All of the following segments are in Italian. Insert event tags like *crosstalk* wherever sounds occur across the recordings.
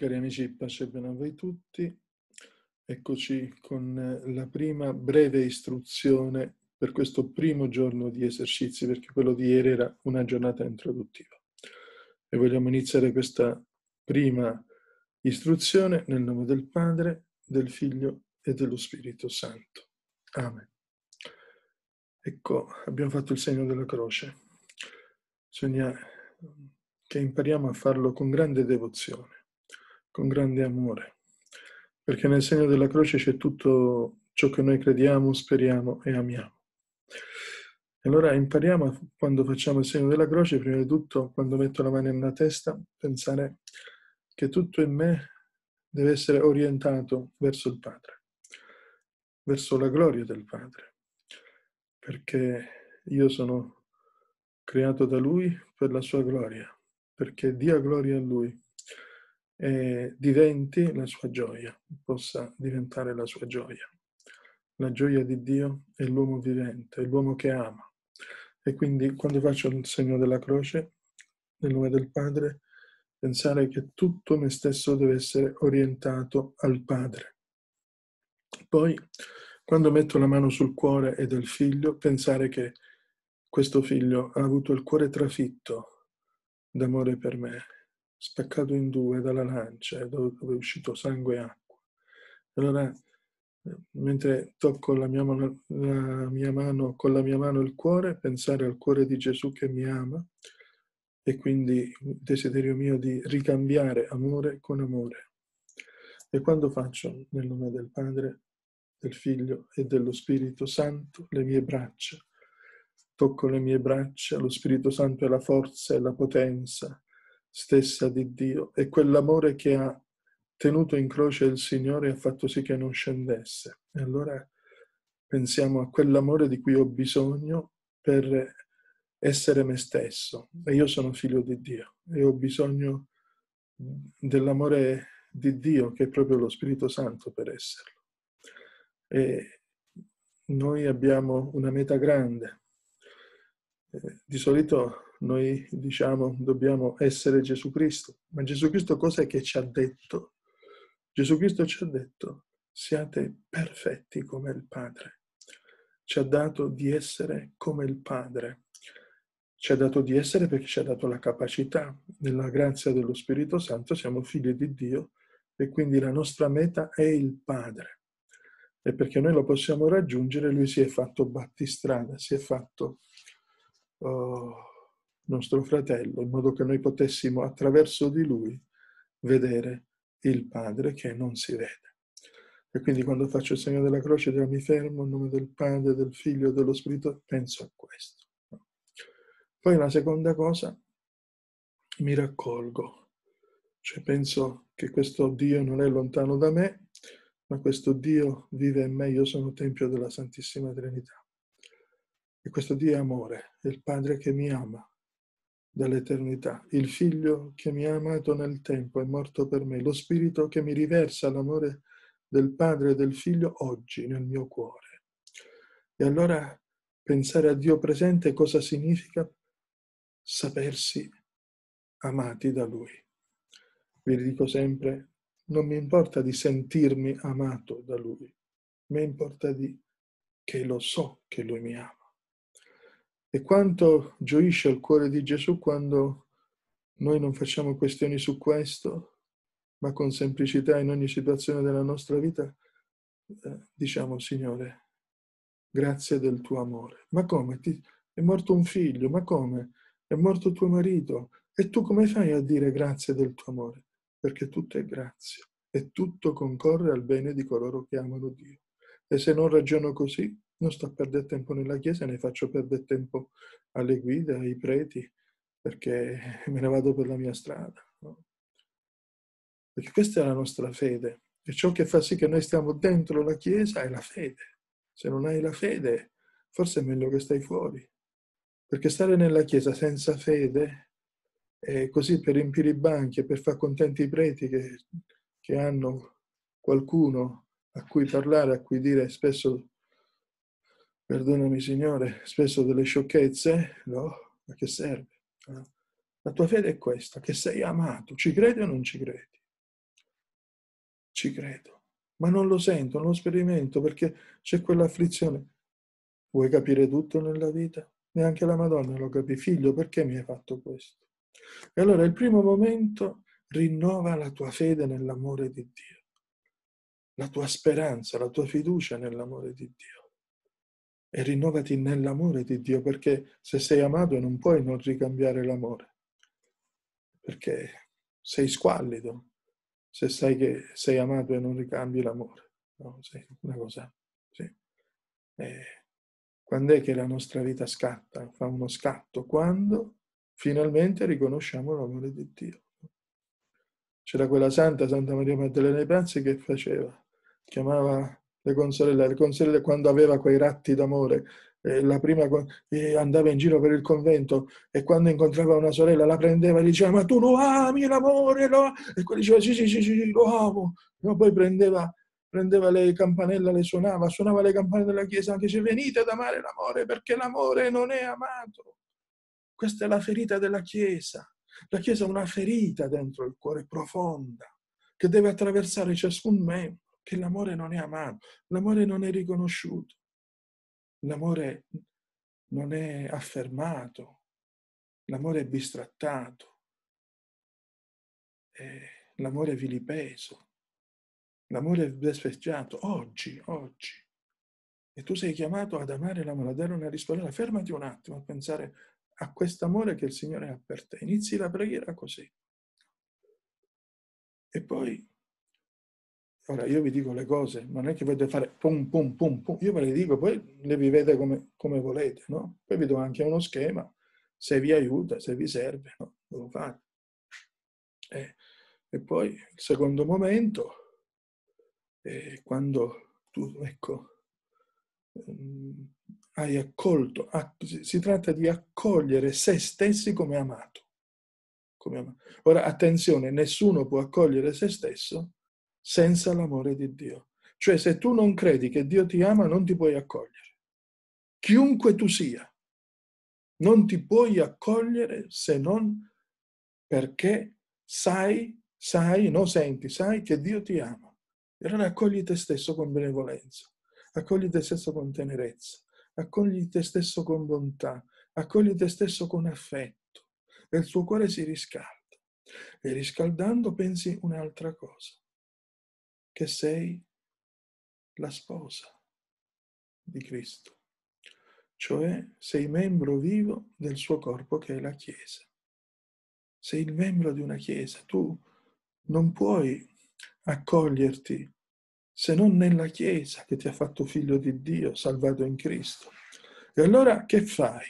Cari amici, pace e bene a tutti. Eccoci con la prima breve istruzione per questo primo giorno di esercizi, perché quello di ieri era una giornata introduttiva. E vogliamo iniziare questa prima istruzione nel nome del Padre, del Figlio e dello Spirito Santo. Amen. Ecco, abbiamo fatto il segno della croce. Bisogna che impariamo a farlo con grande devozione con grande amore, perché nel segno della croce c'è tutto ciò che noi crediamo, speriamo e amiamo. E allora impariamo quando facciamo il segno della croce, prima di tutto quando metto la mano nella testa, pensare che tutto in me deve essere orientato verso il Padre, verso la gloria del Padre, perché io sono creato da Lui per la sua gloria, perché dia gloria a Lui eh, diventi la sua gioia, possa diventare la sua gioia. La gioia di Dio è l'uomo vivente, è l'uomo che ama. E quindi quando faccio il segno della croce, nel nome del Padre, pensare che tutto me stesso deve essere orientato al Padre. Poi, quando metto la mano sul cuore e del figlio, pensare che questo figlio ha avuto il cuore trafitto d'amore per me spaccato in due dalla lancia dove è uscito sangue e acqua. Allora, mentre tocco la mia, mano, la mia mano con la mia mano il cuore, pensare al cuore di Gesù che mi ama e quindi il desiderio mio di ricambiare amore con amore. E quando faccio nel nome del Padre, del Figlio e dello Spirito Santo le mie braccia, tocco le mie braccia, lo Spirito Santo è la forza e la potenza stessa di Dio e quell'amore che ha tenuto in croce il Signore ha fatto sì che non scendesse. E allora pensiamo a quell'amore di cui ho bisogno per essere me stesso. E io sono figlio di Dio e ho bisogno dell'amore di Dio che è proprio lo Spirito Santo per esserlo. E noi abbiamo una meta grande. Di solito noi diciamo dobbiamo essere Gesù Cristo, ma Gesù Cristo cos'è che ci ha detto? Gesù Cristo ci ha detto siate perfetti come il Padre. Ci ha dato di essere come il Padre. Ci ha dato di essere perché ci ha dato la capacità, nella grazia dello Spirito Santo, siamo figli di Dio e quindi la nostra meta è il Padre. E perché noi lo possiamo raggiungere, lui si è fatto battistrada, si è fatto... Oh, nostro fratello, in modo che noi potessimo attraverso di lui vedere il Padre che non si vede. E quindi quando faccio il segno della croce mi fermo in nome del Padre, del Figlio e dello Spirito, penso a questo. Poi la seconda cosa, mi raccolgo, cioè penso che questo Dio non è lontano da me, ma questo Dio vive in me, io sono Tempio della Santissima Trinità. E questo Dio è amore, è il Padre che mi ama, dall'eternità, il figlio che mi ha amato nel tempo è morto per me, lo spirito che mi riversa l'amore del padre e del figlio oggi nel mio cuore. E allora pensare a Dio presente cosa significa? Sapersi amati da Lui. Vi dico sempre, non mi importa di sentirmi amato da Lui, mi importa di che lo so che Lui mi ama. E quanto gioisce il cuore di Gesù quando noi non facciamo questioni su questo, ma con semplicità in ogni situazione della nostra vita eh, diciamo Signore, grazie del tuo amore. Ma come? Ti, è morto un figlio, ma come? È morto tuo marito. E tu come fai a dire grazie del tuo amore? Perché tutto è grazia e tutto concorre al bene di coloro che amano Dio. E se non ragiono così, non sto a perdere tempo nella chiesa, ne faccio perdere tempo alle guide, ai preti, perché *laughs* me ne vado per la mia strada. Perché questa è la nostra fede. E ciò che fa sì che noi stiamo dentro la chiesa è la fede. Se non hai la fede, forse è meglio che stai fuori. Perché stare nella chiesa senza fede è così per riempire i banchi e per far contenti i preti che, che hanno qualcuno a cui parlare, a cui dire spesso perdonami Signore, spesso delle sciocchezze, no? Ma che serve? La tua fede è questa, che sei amato, ci credi o non ci credi? ci credo, ma non lo sento, non lo sperimento perché c'è quell'afflizione. Vuoi capire tutto nella vita? Neanche la Madonna lo capì. Figlio, perché mi hai fatto questo? E allora il primo momento rinnova la tua fede nell'amore di Dio, la tua speranza, la tua fiducia nell'amore di Dio. E rinnovati nell'amore di Dio perché se sei amato non puoi non ricambiare l'amore, perché sei squallido se sai che sei amato e non ricambi l'amore. No, sì, una cosa, sì. Quando è che la nostra vita scatta, fa uno scatto? Quando finalmente riconosciamo l'amore di Dio. C'era quella santa, Santa Maria Maddalena dei Pazzi, che faceva, chiamava le consorelle, le consorelle quando aveva quei ratti d'amore, eh, la prima eh, andava in giro per il convento e quando incontrava una sorella la prendeva e diceva ma tu lo ami l'amore lo... e quella diceva sì sì sì sì lo amo. Ma poi prendeva, prendeva le campanelle le suonava suonava le campanelle della chiesa anche se venite ad amare l'amore perché l'amore non è amato. Questa è la ferita della chiesa. La Chiesa ha una ferita dentro il cuore profonda che deve attraversare ciascun membro, che l'amore non è amato, l'amore non è riconosciuto, l'amore non è affermato, l'amore è bistrattato, l'amore è vilipeso, l'amore è desfecciato. Oggi, oggi. E tu sei chiamato ad amare l'amore, a dare una risposta. Fermati un attimo a pensare a questo amore che il Signore ha per te. Inizi la preghiera così. E poi, ora io vi dico le cose, non è che volete fare pum pum pum pum, io ve le dico, poi le vivete come, come volete, no? Poi vi do anche uno schema, se vi aiuta, se vi serve, no? Lo fate. E, e poi il secondo momento, è quando tu, ecco, ehm, hai accolto, si tratta di accogliere se stessi come amato. come amato. Ora, attenzione, nessuno può accogliere se stesso senza l'amore di Dio. Cioè, se tu non credi che Dio ti ama, non ti puoi accogliere. Chiunque tu sia, non ti puoi accogliere se non perché sai, sai, no senti, sai che Dio ti ama. E allora accogli te stesso con benevolenza, accogli te stesso con tenerezza, accogli te stesso con bontà, accogli te stesso con affetto e il tuo cuore si riscalda. E riscaldando pensi un'altra cosa, che sei la sposa di Cristo, cioè sei membro vivo del suo corpo che è la Chiesa. Sei il membro di una Chiesa, tu non puoi accoglierti se non nella Chiesa che ti ha fatto figlio di Dio, salvato in Cristo. E allora che fai?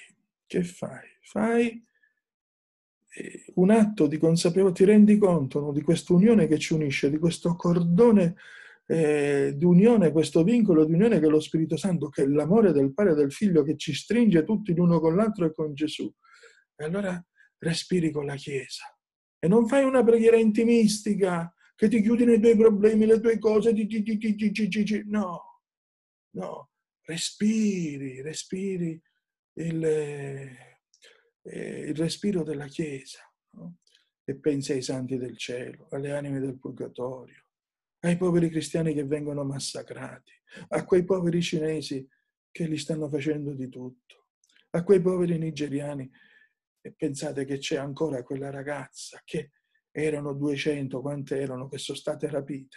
Che fai? Fai un atto di consapevolezza, ti rendi conto no, di questa unione che ci unisce, di questo cordone eh, di unione, questo vincolo di unione che è lo Spirito Santo, che è l'amore del Padre e del Figlio che ci stringe tutti l'uno con l'altro e con Gesù. E allora respiri con la Chiesa. E non fai una preghiera intimistica, che ti chiudi nei tuoi problemi, le tue cose, di, di, di, no, no, respiri, respiri il, eh, il respiro della Chiesa no? e pensi ai santi del cielo, alle anime del purgatorio, ai poveri cristiani che vengono massacrati, a quei poveri cinesi che li stanno facendo di tutto, a quei poveri nigeriani e pensate che c'è ancora quella ragazza che erano 200, quante erano che sono state rapite.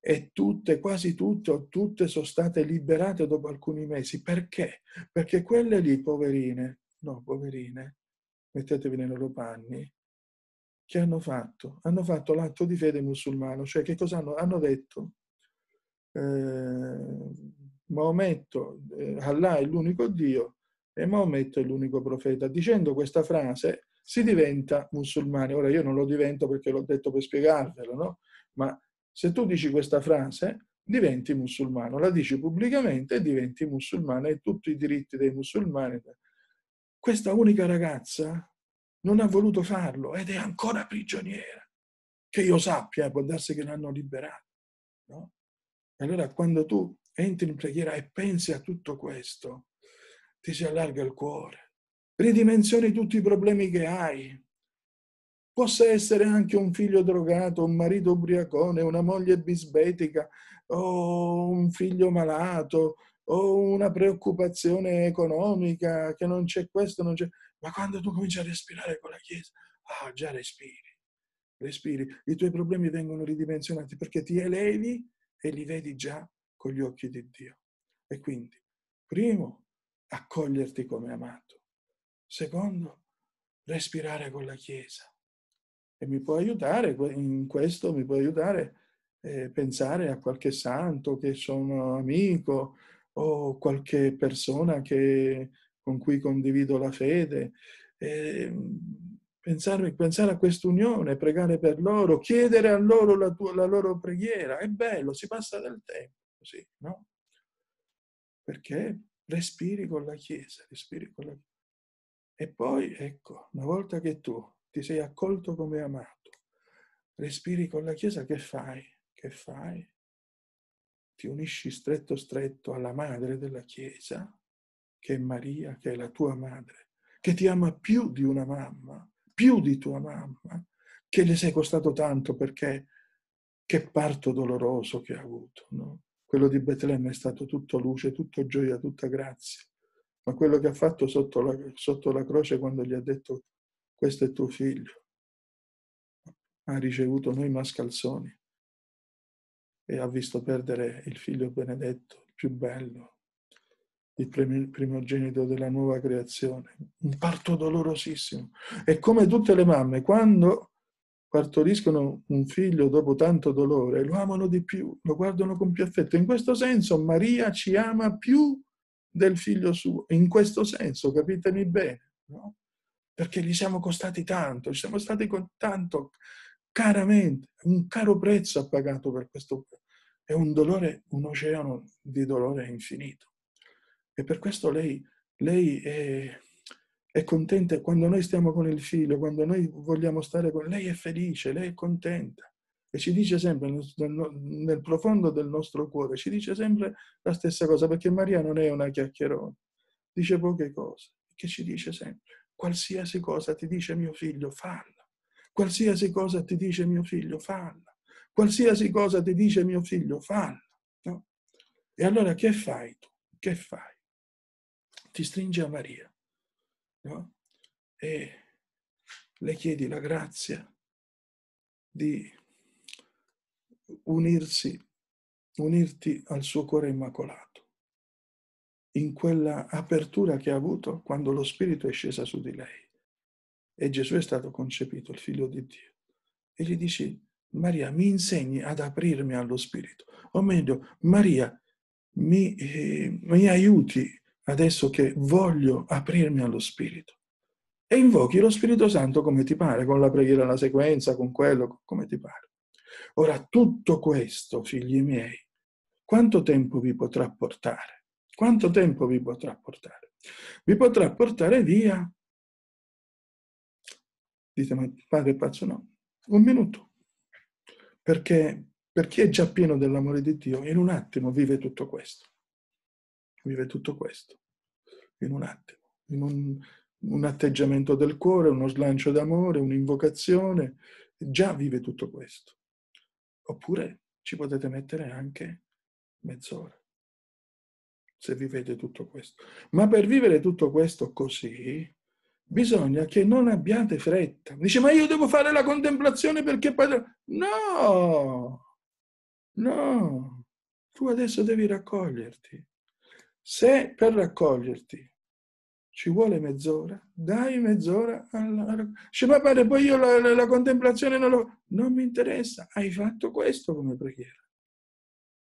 E tutte, quasi tutte o tutte sono state liberate dopo alcuni mesi. Perché? Perché quelle lì, poverine, no, poverine, mettetevi nei loro panni, che hanno fatto? Hanno fatto l'atto di fede musulmano, cioè che cosa hanno? Hanno detto, eh, Maometto, eh, Allah è l'unico Dio e Maometto è l'unico profeta. Dicendo questa frase si diventa musulmani. Ora io non lo divento perché l'ho detto per spiegarvelo, no? Ma se tu dici questa frase, diventi musulmano, la dici pubblicamente e diventi musulmano, hai tutti i diritti dei musulmani. Questa unica ragazza non ha voluto farlo ed è ancora prigioniera. Che io sappia, può darsi che l'hanno liberata. No? Allora quando tu entri in preghiera e pensi a tutto questo, ti si allarga il cuore ridimensioni tutti i problemi che hai possa essere anche un figlio drogato, un marito ubriacone, una moglie bisbetica, o un figlio malato, o una preoccupazione economica, che non c'è questo, non c'è... Ma quando tu cominci a respirare con la Chiesa, ah, già respiri, respiri, i tuoi problemi vengono ridimensionati perché ti elevi e li vedi già con gli occhi di Dio. E quindi, primo, accoglierti come amato. Secondo, respirare con la Chiesa. E mi può aiutare in questo, mi può aiutare eh, pensare a qualche santo che sono amico o qualche persona che, con cui condivido la fede. Eh, pensare, pensare, a quest'unione, pregare per loro, chiedere a loro la, tua, la loro preghiera. È bello, si passa del tempo così, no? Perché respiri con la Chiesa, respiri con la E poi, ecco, una volta che tu ti sei accolto come amato, respiri con la Chiesa, che fai? Che fai? Ti unisci stretto stretto alla madre della Chiesa, che è Maria, che è la tua madre, che ti ama più di una mamma, più di tua mamma, che le sei costato tanto perché che parto doloroso che ha avuto, no? Quello di Betlemme è stato tutto luce, tutto gioia, tutta grazia. Ma quello che ha fatto sotto la, sotto la croce quando gli ha detto questo è tuo figlio, ha ricevuto noi mascalzoni e ha visto perdere il figlio benedetto, il più bello, il primogenito della nuova creazione. Un parto dolorosissimo. E come tutte le mamme, quando partoriscono un figlio dopo tanto dolore, lo amano di più, lo guardano con più affetto. In questo senso Maria ci ama più del figlio suo, in questo senso, capitemi bene, no? Perché gli siamo costati tanto, ci siamo stati con tanto caramente, un caro prezzo ha pagato per questo. È un dolore, un oceano di dolore infinito. E per questo lei, lei è, è contenta quando noi stiamo con il figlio, quando noi vogliamo stare con lei, è felice, lei è contenta. E ci dice sempre, nel, nel profondo del nostro cuore, ci dice sempre la stessa cosa, perché Maria non è una chiacchierona, dice poche cose, che ci dice sempre, qualsiasi cosa ti dice mio figlio, falla. Qualsiasi cosa ti dice mio figlio, falla. Qualsiasi cosa ti dice mio figlio, falla. No? E allora che fai tu? Che fai? Ti stringi a Maria no? e le chiedi la grazia di unirsi, unirti al suo cuore immacolato, in quella apertura che ha avuto quando lo Spirito è sceso su di lei e Gesù è stato concepito, il figlio di Dio. E gli dici, Maria, mi insegni ad aprirmi allo Spirito, o meglio, Maria, mi, eh, mi aiuti adesso che voglio aprirmi allo Spirito. E invochi lo Spirito Santo come ti pare, con la preghiera alla sequenza, con quello, come ti pare. Ora, tutto questo, figli miei, quanto tempo vi potrà portare? Quanto tempo vi potrà portare? Vi potrà portare via, dite, ma padre pazzo? No, un minuto. Perché per chi è già pieno dell'amore di Dio, in un attimo vive tutto questo. Vive tutto questo. In un attimo, in un, un atteggiamento del cuore, uno slancio d'amore, un'invocazione, già vive tutto questo. Oppure ci potete mettere anche mezz'ora, se vivete tutto questo. Ma per vivere tutto questo così, bisogna che non abbiate fretta. Dice, ma io devo fare la contemplazione perché. No! No! Tu adesso devi raccoglierti. Se per raccoglierti ci vuole mezz'ora, dai mezz'ora alla... Dice, ma padre, poi io la, la, la contemplazione non lo... Non mi interessa, hai fatto questo come preghiera.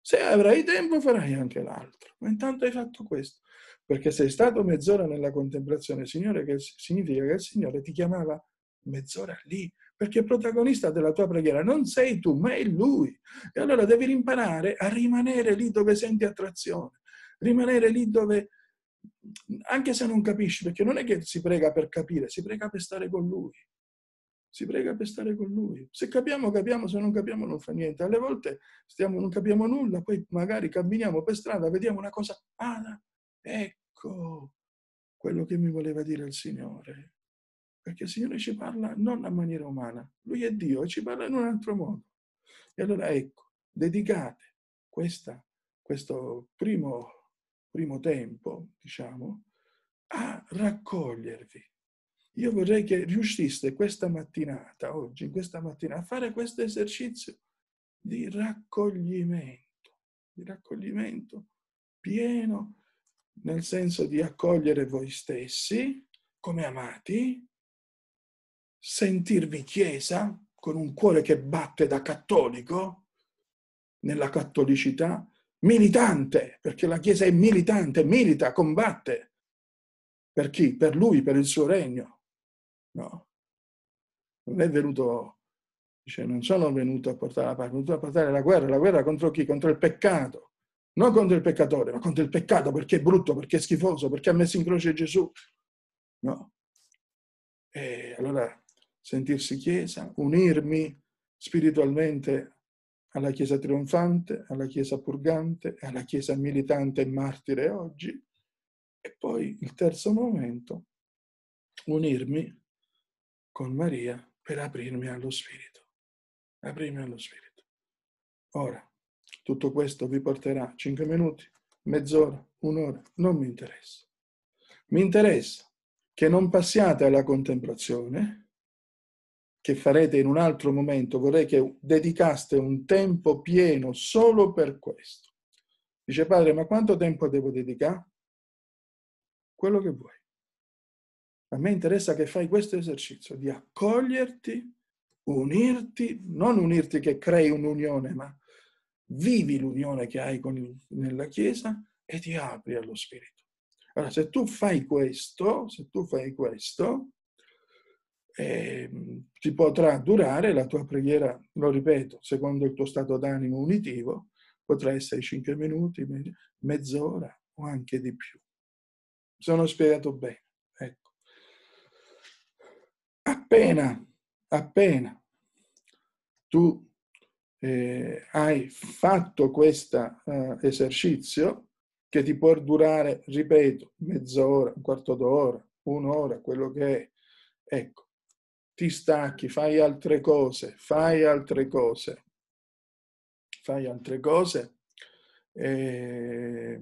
Se avrai tempo farai anche l'altro, ma intanto hai fatto questo. Perché sei stato mezz'ora nella contemplazione, Signore, che significa che il Signore ti chiamava mezz'ora lì, perché protagonista della tua preghiera non sei tu, ma è Lui. E allora devi imparare a rimanere lì dove senti attrazione rimanere lì dove, anche se non capisci, perché non è che si prega per capire, si prega per stare con lui. Si prega per stare con lui. Se capiamo, capiamo, se non capiamo non fa niente. Alle volte stiamo, non capiamo nulla, poi magari camminiamo per strada, vediamo una cosa, ah, ecco quello che mi voleva dire il Signore. Perché il Signore ci parla non a maniera umana, Lui è Dio e ci parla in un altro modo. E allora ecco, dedicate questa, questo primo, primo tempo, diciamo, a raccogliervi. Io vorrei che riusciste questa mattinata, oggi, questa mattina, a fare questo esercizio di raccoglimento, di raccoglimento pieno, nel senso di accogliere voi stessi come amati, sentirvi chiesa con un cuore che batte da cattolico, nella cattolicità, militante, perché la Chiesa è militante, milita, combatte. Per chi? Per lui, per il suo regno. No. Non è venuto, dice, non sono venuto a portare la pace, sono venuto a portare la guerra. La guerra contro chi? Contro il peccato. Non contro il peccatore, ma contro il peccato perché è brutto, perché è schifoso, perché ha messo in croce Gesù. No. E allora sentirsi chiesa, unirmi spiritualmente alla Chiesa trionfante, alla Chiesa purgante, alla Chiesa militante e martire oggi. E poi il terzo momento, unirmi con Maria per aprirmi allo Spirito. Aprirmi allo Spirito. Ora, tutto questo vi porterà 5 minuti, mezz'ora, un'ora, non mi interessa. Mi interessa che non passiate alla contemplazione, che farete in un altro momento, vorrei che dedicaste un tempo pieno solo per questo. Dice padre, ma quanto tempo devo dedicare? Quello che vuoi. A me interessa che fai questo esercizio di accoglierti, unirti, non unirti che crei un'unione, ma vivi l'unione che hai con, nella Chiesa e ti apri allo Spirito. Allora, se tu fai questo, se tu fai questo, eh, ti potrà durare la tua preghiera, lo ripeto, secondo il tuo stato d'animo unitivo, potrà essere 5 minuti, mezz'ora o anche di più. Sono spiegato bene. appena, appena tu eh, hai fatto questo eh, esercizio, che ti può durare, ripeto, mezz'ora, un quarto d'ora, un'ora, quello che è, ecco, ti stacchi, fai altre cose, fai altre cose, fai altre cose eh,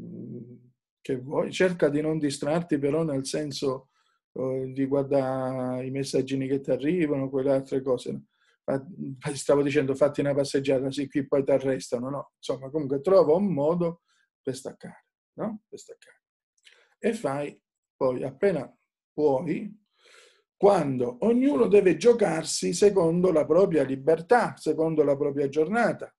che vuoi, cerca di non distrarti però nel senso di guardare i messaggini che ti arrivano, quelle altre cose. Stavo dicendo fatti una passeggiata, sì, qui poi ti arrestano, no? Insomma, comunque trova un modo per staccare, no? Per staccare. E fai poi appena puoi, quando ognuno deve giocarsi secondo la propria libertà, secondo la propria giornata.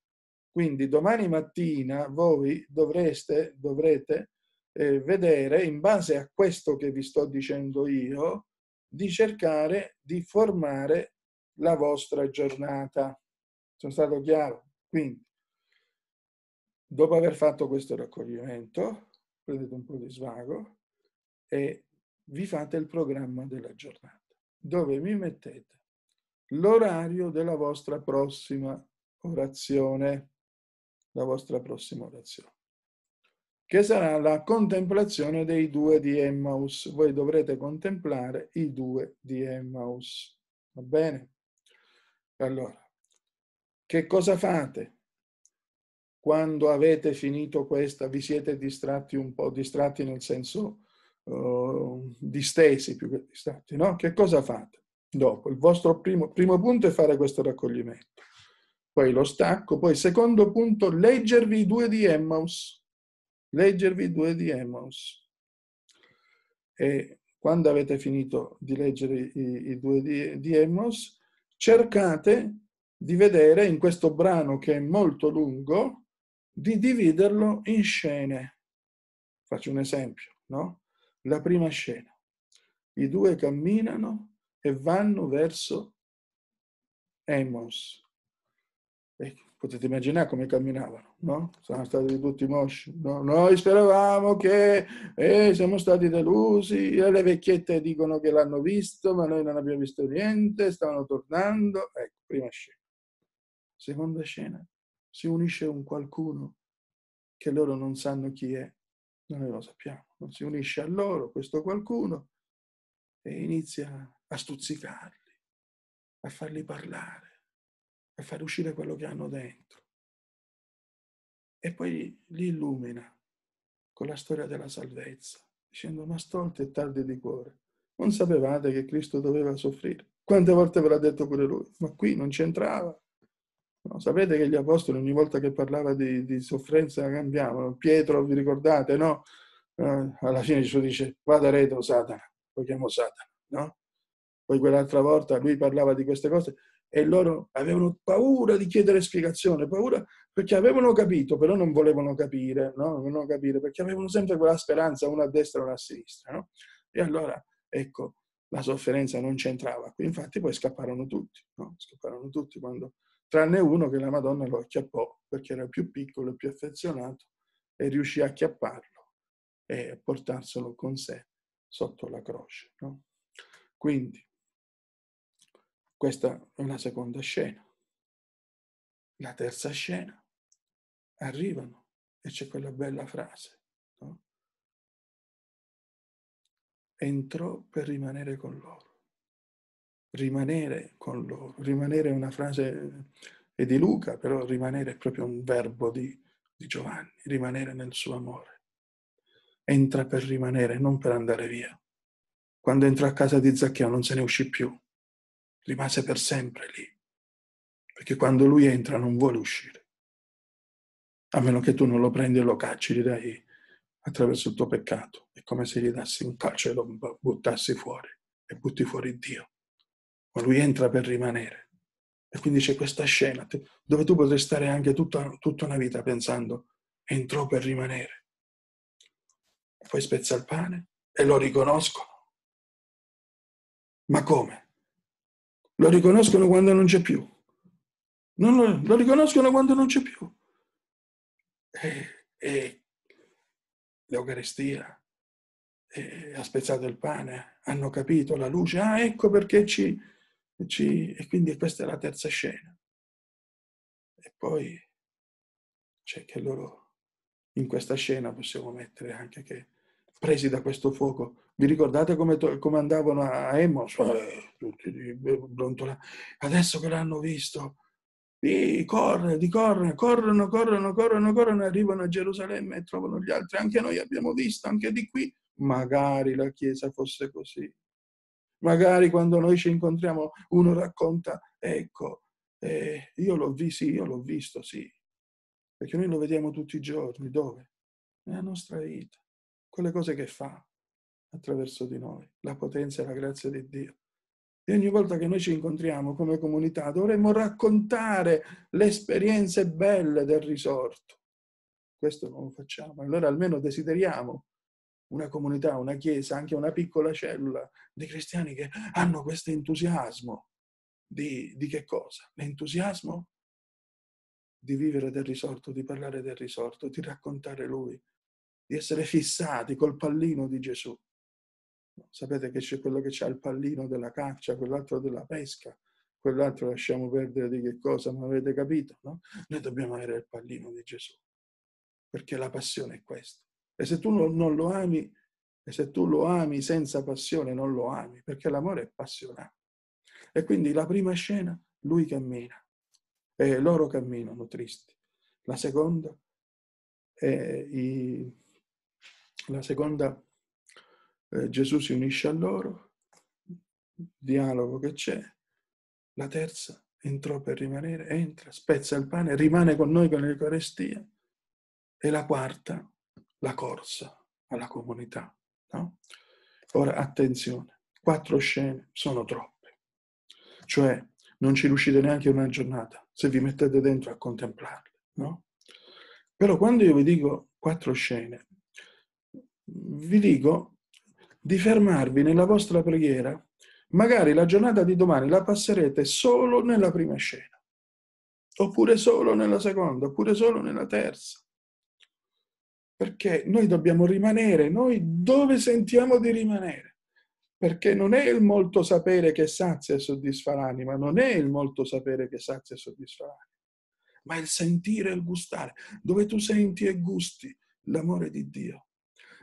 Quindi domani mattina voi dovreste, dovrete eh, vedere, in base a questo che vi sto dicendo io, di cercare di formare la vostra giornata. Sono stato chiaro? Quindi, dopo aver fatto questo raccoglimento, prendete un po' di svago e vi fate il programma della giornata, dove mi mettete l'orario della vostra prossima orazione, la vostra prossima orazione che sarà la contemplazione dei due di Emmaus. Voi dovrete contemplare i due di Emmaus. Va bene? Allora, che cosa fate? Quando avete finito questa, vi siete distratti un po', distratti nel senso uh, distesi più che distratti, no? Che cosa fate? Dopo, il vostro primo, primo punto è fare questo raccoglimento, poi lo stacco, poi secondo punto, leggervi i due di Emmaus leggervi due di Emmaus. E quando avete finito di leggere i, i due di, di Emmaus, cercate di vedere in questo brano che è molto lungo, di dividerlo in scene. Faccio un esempio, no? La prima scena. I due camminano e vanno verso Emmaus. Ecco, potete immaginare come camminavano, no? Sono stati tutti mosci. No? Noi speravamo che eh, siamo stati delusi, le vecchiette dicono che l'hanno visto, ma noi non abbiamo visto niente, stavano tornando. Ecco, prima scena. Seconda scena, si unisce un qualcuno che loro non sanno chi è, noi lo sappiamo, non si unisce a loro questo qualcuno e inizia a stuzzicarli, a farli parlare, a far uscire quello che hanno dentro. E poi li illumina con la storia della salvezza, dicendo ma stolti e tardi di cuore. Non sapevate che Cristo doveva soffrire? Quante volte ve l'ha detto pure lui? Ma qui non c'entrava. No, sapete che gli apostoli ogni volta che parlava di, di sofferenza cambiavano. Pietro, vi ricordate, no? Eh, alla fine Gesù dice, vada retro Satana, lo chiamo Satana, no? Poi quell'altra volta lui parlava di queste cose e loro avevano paura di chiedere spiegazione, paura perché avevano capito, però non volevano capire, no? Non volevano capire perché avevano sempre quella speranza, una a destra e una a sinistra, no? E allora, ecco, la sofferenza non c'entrava. Infatti poi scapparono tutti, no? Scapparono tutti quando tranne uno che la Madonna lo acchiappò perché era più piccolo e più affezionato e riuscì a acchiapparlo e portarselo con sé sotto la croce. Quindi, questa è una seconda scena. La terza scena, arrivano e c'è quella bella frase. No? Entrò per rimanere con loro rimanere con loro. Rimanere è una frase è di Luca, però rimanere è proprio un verbo di, di Giovanni, rimanere nel suo amore. Entra per rimanere, non per andare via. Quando entrò a casa di Zaccheo non se ne uscì più, rimase per sempre lì, perché quando lui entra non vuole uscire, a meno che tu non lo prendi e lo cacci, gli dai attraverso il tuo peccato, è come se gli dassi un calcio e lo buttassi fuori e butti fuori Dio ma lui entra per rimanere. E quindi c'è questa scena dove tu potrai stare anche tutta, tutta una vita pensando, entrò per rimanere. Poi spezza il pane e lo riconoscono. Ma come? Lo riconoscono quando non c'è più. Non lo, lo riconoscono quando non c'è più. E, e l'Eucaristia ha spezzato il pane, hanno capito la luce, ah ecco perché ci, ci, e quindi questa è la terza scena. E poi c'è che loro in questa scena possiamo mettere anche che presi da questo fuoco, vi ricordate come, to- come andavano a? Eh, tutti di brontola. Adesso che l'hanno visto, di corre, di corre, corrono, corrono, corrono, corrono, arrivano a Gerusalemme e trovano gli altri. Anche noi abbiamo visto, anche di qui. Magari la Chiesa fosse così. Magari quando noi ci incontriamo uno racconta, ecco, eh, io l'ho visto, sì, io l'ho visto, sì, perché noi lo vediamo tutti i giorni, dove? Nella nostra vita, quelle cose che fa attraverso di noi, la potenza e la grazia di Dio. E ogni volta che noi ci incontriamo come comunità dovremmo raccontare le esperienze belle del risorto. Questo non lo facciamo. Allora almeno desideriamo una comunità, una chiesa, anche una piccola cellula di cristiani che hanno questo entusiasmo di, di che cosa? L'entusiasmo di vivere del risorto, di parlare del risorto, di raccontare lui, di essere fissati col pallino di Gesù. Sapete che c'è quello che ha il pallino della caccia, quell'altro della pesca, quell'altro lasciamo perdere di che cosa, ma avete capito? No? Noi dobbiamo avere il pallino di Gesù, perché la passione è questa. E se tu non lo ami, e se tu lo ami senza passione, non lo ami, perché l'amore è passionato. E quindi la prima scena, lui cammina e loro camminano tristi. La seconda, i, la seconda eh, Gesù si unisce a loro, dialogo che c'è. La terza, entrò per rimanere, entra, spezza il pane, rimane con noi con l'Eucarestia. E la quarta, la corsa alla comunità. No? Ora, attenzione, quattro scene sono troppe. Cioè, non ci riuscite neanche una giornata se vi mettete dentro a contemplarle. No? Però quando io vi dico quattro scene, vi dico di fermarvi nella vostra preghiera. Magari la giornata di domani la passerete solo nella prima scena, oppure solo nella seconda, oppure solo nella terza perché noi dobbiamo rimanere, noi dove sentiamo di rimanere, perché non è il molto sapere che sazia e soddisfa l'anima, non è il molto sapere che sazia e soddisfa l'anima, ma il sentire e il gustare, dove tu senti e gusti l'amore di Dio.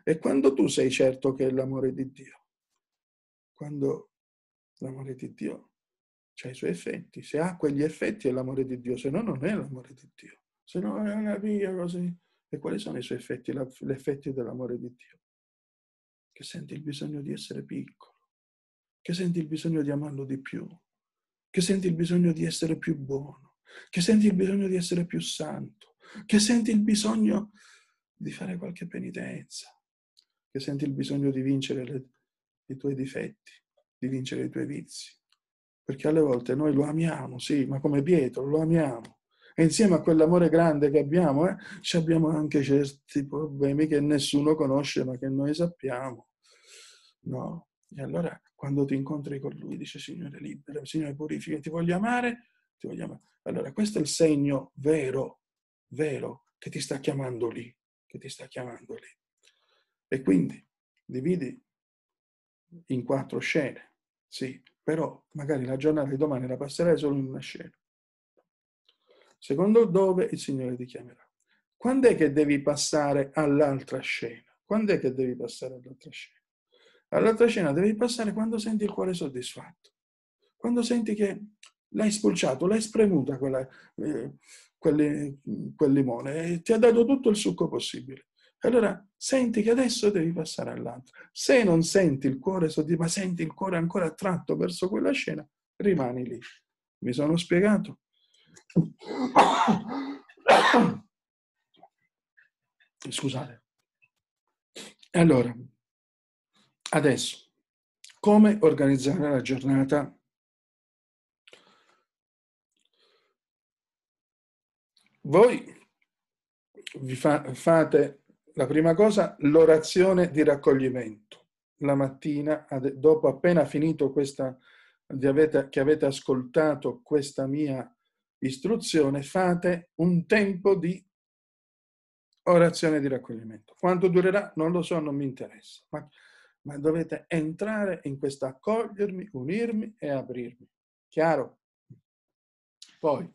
E quando tu sei certo che è l'amore di Dio, quando l'amore di Dio ha i suoi effetti. Se ha quegli effetti è l'amore di Dio, se no non è l'amore di Dio. Se no è una via così. E quali sono i suoi effetti, gli effetti dell'amore di Dio? Che senti il bisogno di essere piccolo, che senti il bisogno di amarlo di più, che senti il bisogno di essere più buono, che senti il bisogno di essere più santo, che senti il bisogno di fare qualche penitenza, che senti il bisogno di vincere le, i tuoi difetti, di vincere i tuoi vizi. Perché alle volte noi lo amiamo, sì, ma come Pietro lo amiamo. E insieme a quell'amore grande che abbiamo, eh, abbiamo anche certi problemi che nessuno conosce, ma che noi sappiamo. No? E allora quando ti incontri con lui, dice Signore libera, Signore purifica, ti voglio amare, ti voglio amare. Allora questo è il segno vero, vero, che ti sta chiamando lì, che ti sta chiamando lì. E quindi dividi in quattro scene, sì, però magari la giornata di domani la passerai solo in una scena. Secondo dove il Signore ti chiamerà. Quando è che devi passare all'altra scena? Quando è che devi passare all'altra scena? All'altra scena devi passare quando senti il cuore soddisfatto, quando senti che l'hai spulciato, l'hai spremuta quella, eh, quel, quel limone e ti ha dato tutto il succo possibile. Allora senti che adesso devi passare all'altro. Se non senti il cuore soddisfatto, ma senti il cuore ancora attratto verso quella scena, rimani lì. Mi sono spiegato? Scusate. Allora, Adesso, come organizzare la giornata? Voi vi fa, fate la prima cosa l'orazione di raccoglimento. La mattina, dopo appena finito questa, avete, che avete ascoltato questa mia istruzione, fate un tempo di orazione di raccoglimento. Quanto durerà non lo so, non mi interessa. Ma ma dovete entrare in questo accogliermi, unirmi e aprirmi. Chiaro? Poi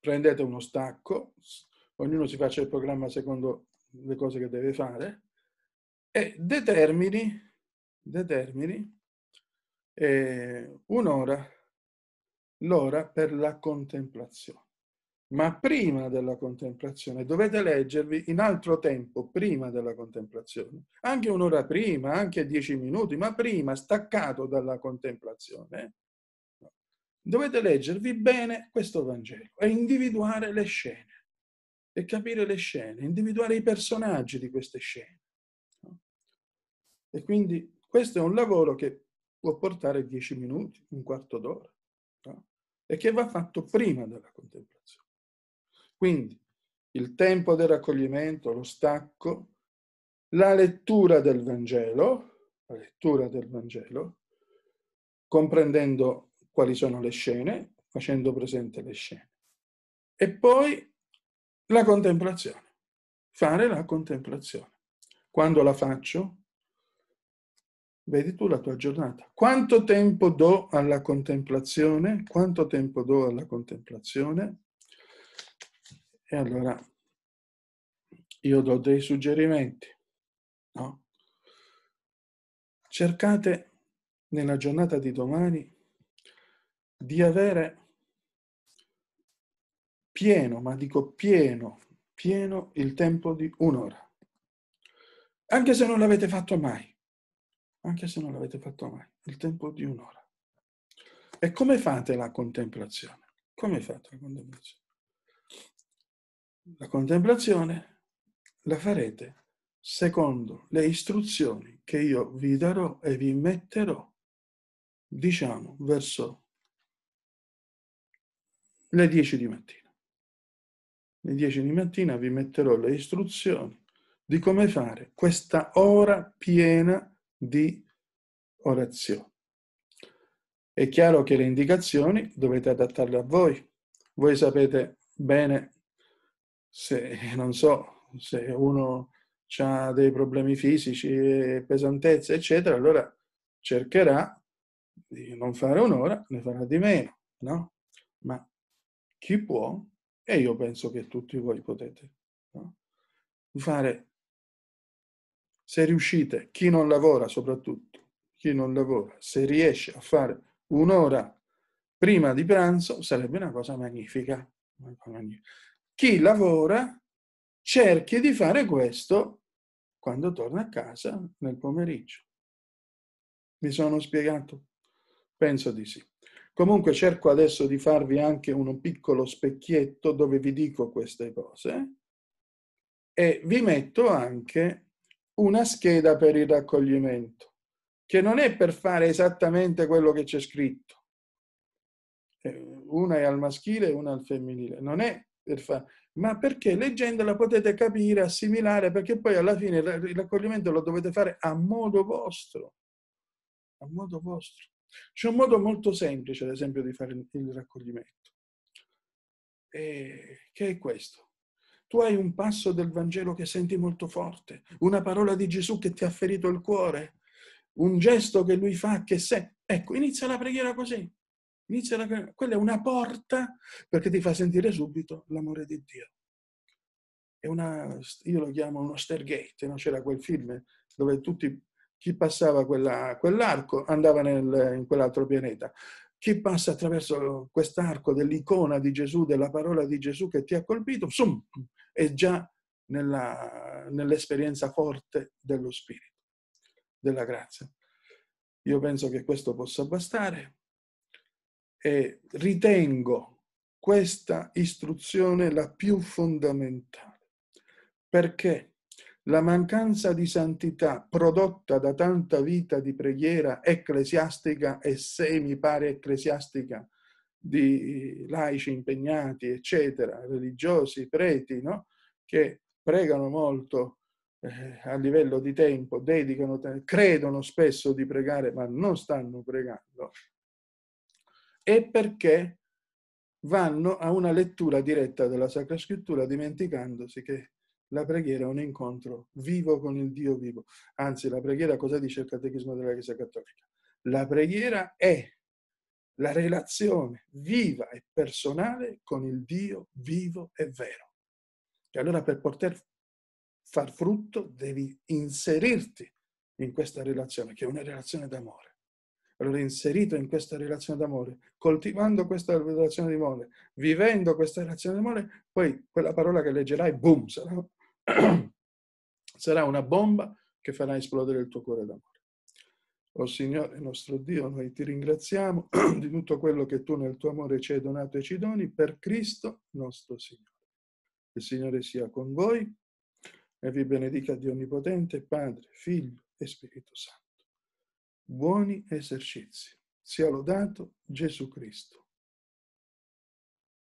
prendete uno stacco, ognuno si faccia il programma secondo le cose che deve fare e determini, determini eh, un'ora, l'ora per la contemplazione. Ma prima della contemplazione dovete leggervi in altro tempo, prima della contemplazione, anche un'ora prima, anche dieci minuti, ma prima, staccato dalla contemplazione, dovete leggervi bene questo Vangelo e individuare le scene e capire le scene, individuare i personaggi di queste scene. E quindi questo è un lavoro che può portare dieci minuti, un quarto d'ora, e che va fatto prima della contemplazione. Quindi il tempo del raccoglimento, lo stacco, la lettura del Vangelo, la lettura del Vangelo, comprendendo quali sono le scene, facendo presente le scene. E poi la contemplazione, fare la contemplazione. Quando la faccio, vedi tu la tua giornata. Quanto tempo do alla contemplazione? Quanto tempo do alla contemplazione? E allora io do dei suggerimenti. No? Cercate nella giornata di domani di avere pieno, ma dico pieno, pieno il tempo di un'ora. Anche se non l'avete fatto mai, anche se non l'avete fatto mai, il tempo di un'ora. E come fate la contemplazione? Come fate la contemplazione? La contemplazione la farete secondo le istruzioni che io vi darò e vi metterò, diciamo, verso le 10 di mattina. Le 10 di mattina vi metterò le istruzioni di come fare questa ora piena di orazione. È chiaro che le indicazioni dovete adattarle a voi. Voi sapete bene se, non so, se uno ha dei problemi fisici, pesantezze, eccetera, allora cercherà di non fare un'ora, ne farà di meno, no? Ma chi può, e io penso che tutti voi potete, no? fare, se riuscite, chi non lavora soprattutto, chi non lavora, se riesce a fare un'ora prima di pranzo, sarebbe una cosa magnifica. Chi lavora cerchi di fare questo quando torna a casa nel pomeriggio. Mi sono spiegato? Penso di sì. Comunque cerco adesso di farvi anche un piccolo specchietto dove vi dico queste cose e vi metto anche una scheda per il raccoglimento, che non è per fare esattamente quello che c'è scritto. Eh, una è al maschile e una al femminile. Non è per fare, ma perché leggendola potete capire, assimilare, perché poi alla fine il raccoglimento lo dovete fare a modo vostro. A modo vostro. C'è un modo molto semplice, ad esempio, di fare il raccoglimento, e che è questo. Tu hai un passo del Vangelo che senti molto forte, una parola di Gesù che ti ha ferito il cuore, un gesto che lui fa che se... Ecco, inizia la preghiera così. Inizia la... Quella è una porta perché ti fa sentire subito l'amore di Dio. Una, io lo chiamo uno Stargate, no? c'era quel film dove tutti chi passava quella, quell'arco andava nel, in quell'altro pianeta. Chi passa attraverso quest'arco dell'icona di Gesù, della parola di Gesù che ti ha colpito, sum, è già nella, nell'esperienza forte dello Spirito, della grazia. Io penso che questo possa bastare e ritengo questa istruzione la più fondamentale. Perché? La mancanza di santità prodotta da tanta vita di preghiera ecclesiastica e semi pare ecclesiastica di laici impegnati, eccetera, religiosi, preti, no? che pregano molto eh, a livello di tempo, dedicano, credono spesso di pregare, ma non stanno pregando, è perché vanno a una lettura diretta della Sacra Scrittura dimenticandosi che la preghiera è un incontro vivo con il Dio vivo. Anzi, la preghiera, cosa dice il Catechismo della Chiesa Cattolica? La preghiera è la relazione viva e personale con il Dio vivo e vero. E allora per poter far frutto devi inserirti in questa relazione, che è una relazione d'amore. Allora, inserito in questa relazione d'amore, coltivando questa relazione d'amore, vivendo questa relazione d'amore, poi quella parola che leggerai, boom, sarà *clears throat* sarà una bomba che farà esplodere il tuo cuore d'amore. O oh Signore nostro Dio, noi ti ringraziamo *clears throat* di tutto quello che tu nel tuo amore ci hai donato e ci doni per Cristo nostro Signore. Il Signore sia con voi e vi benedica Dio Onnipotente, Padre, Figlio e Spirito Santo. Buoni esercizi. Sia lodato Gesù Cristo.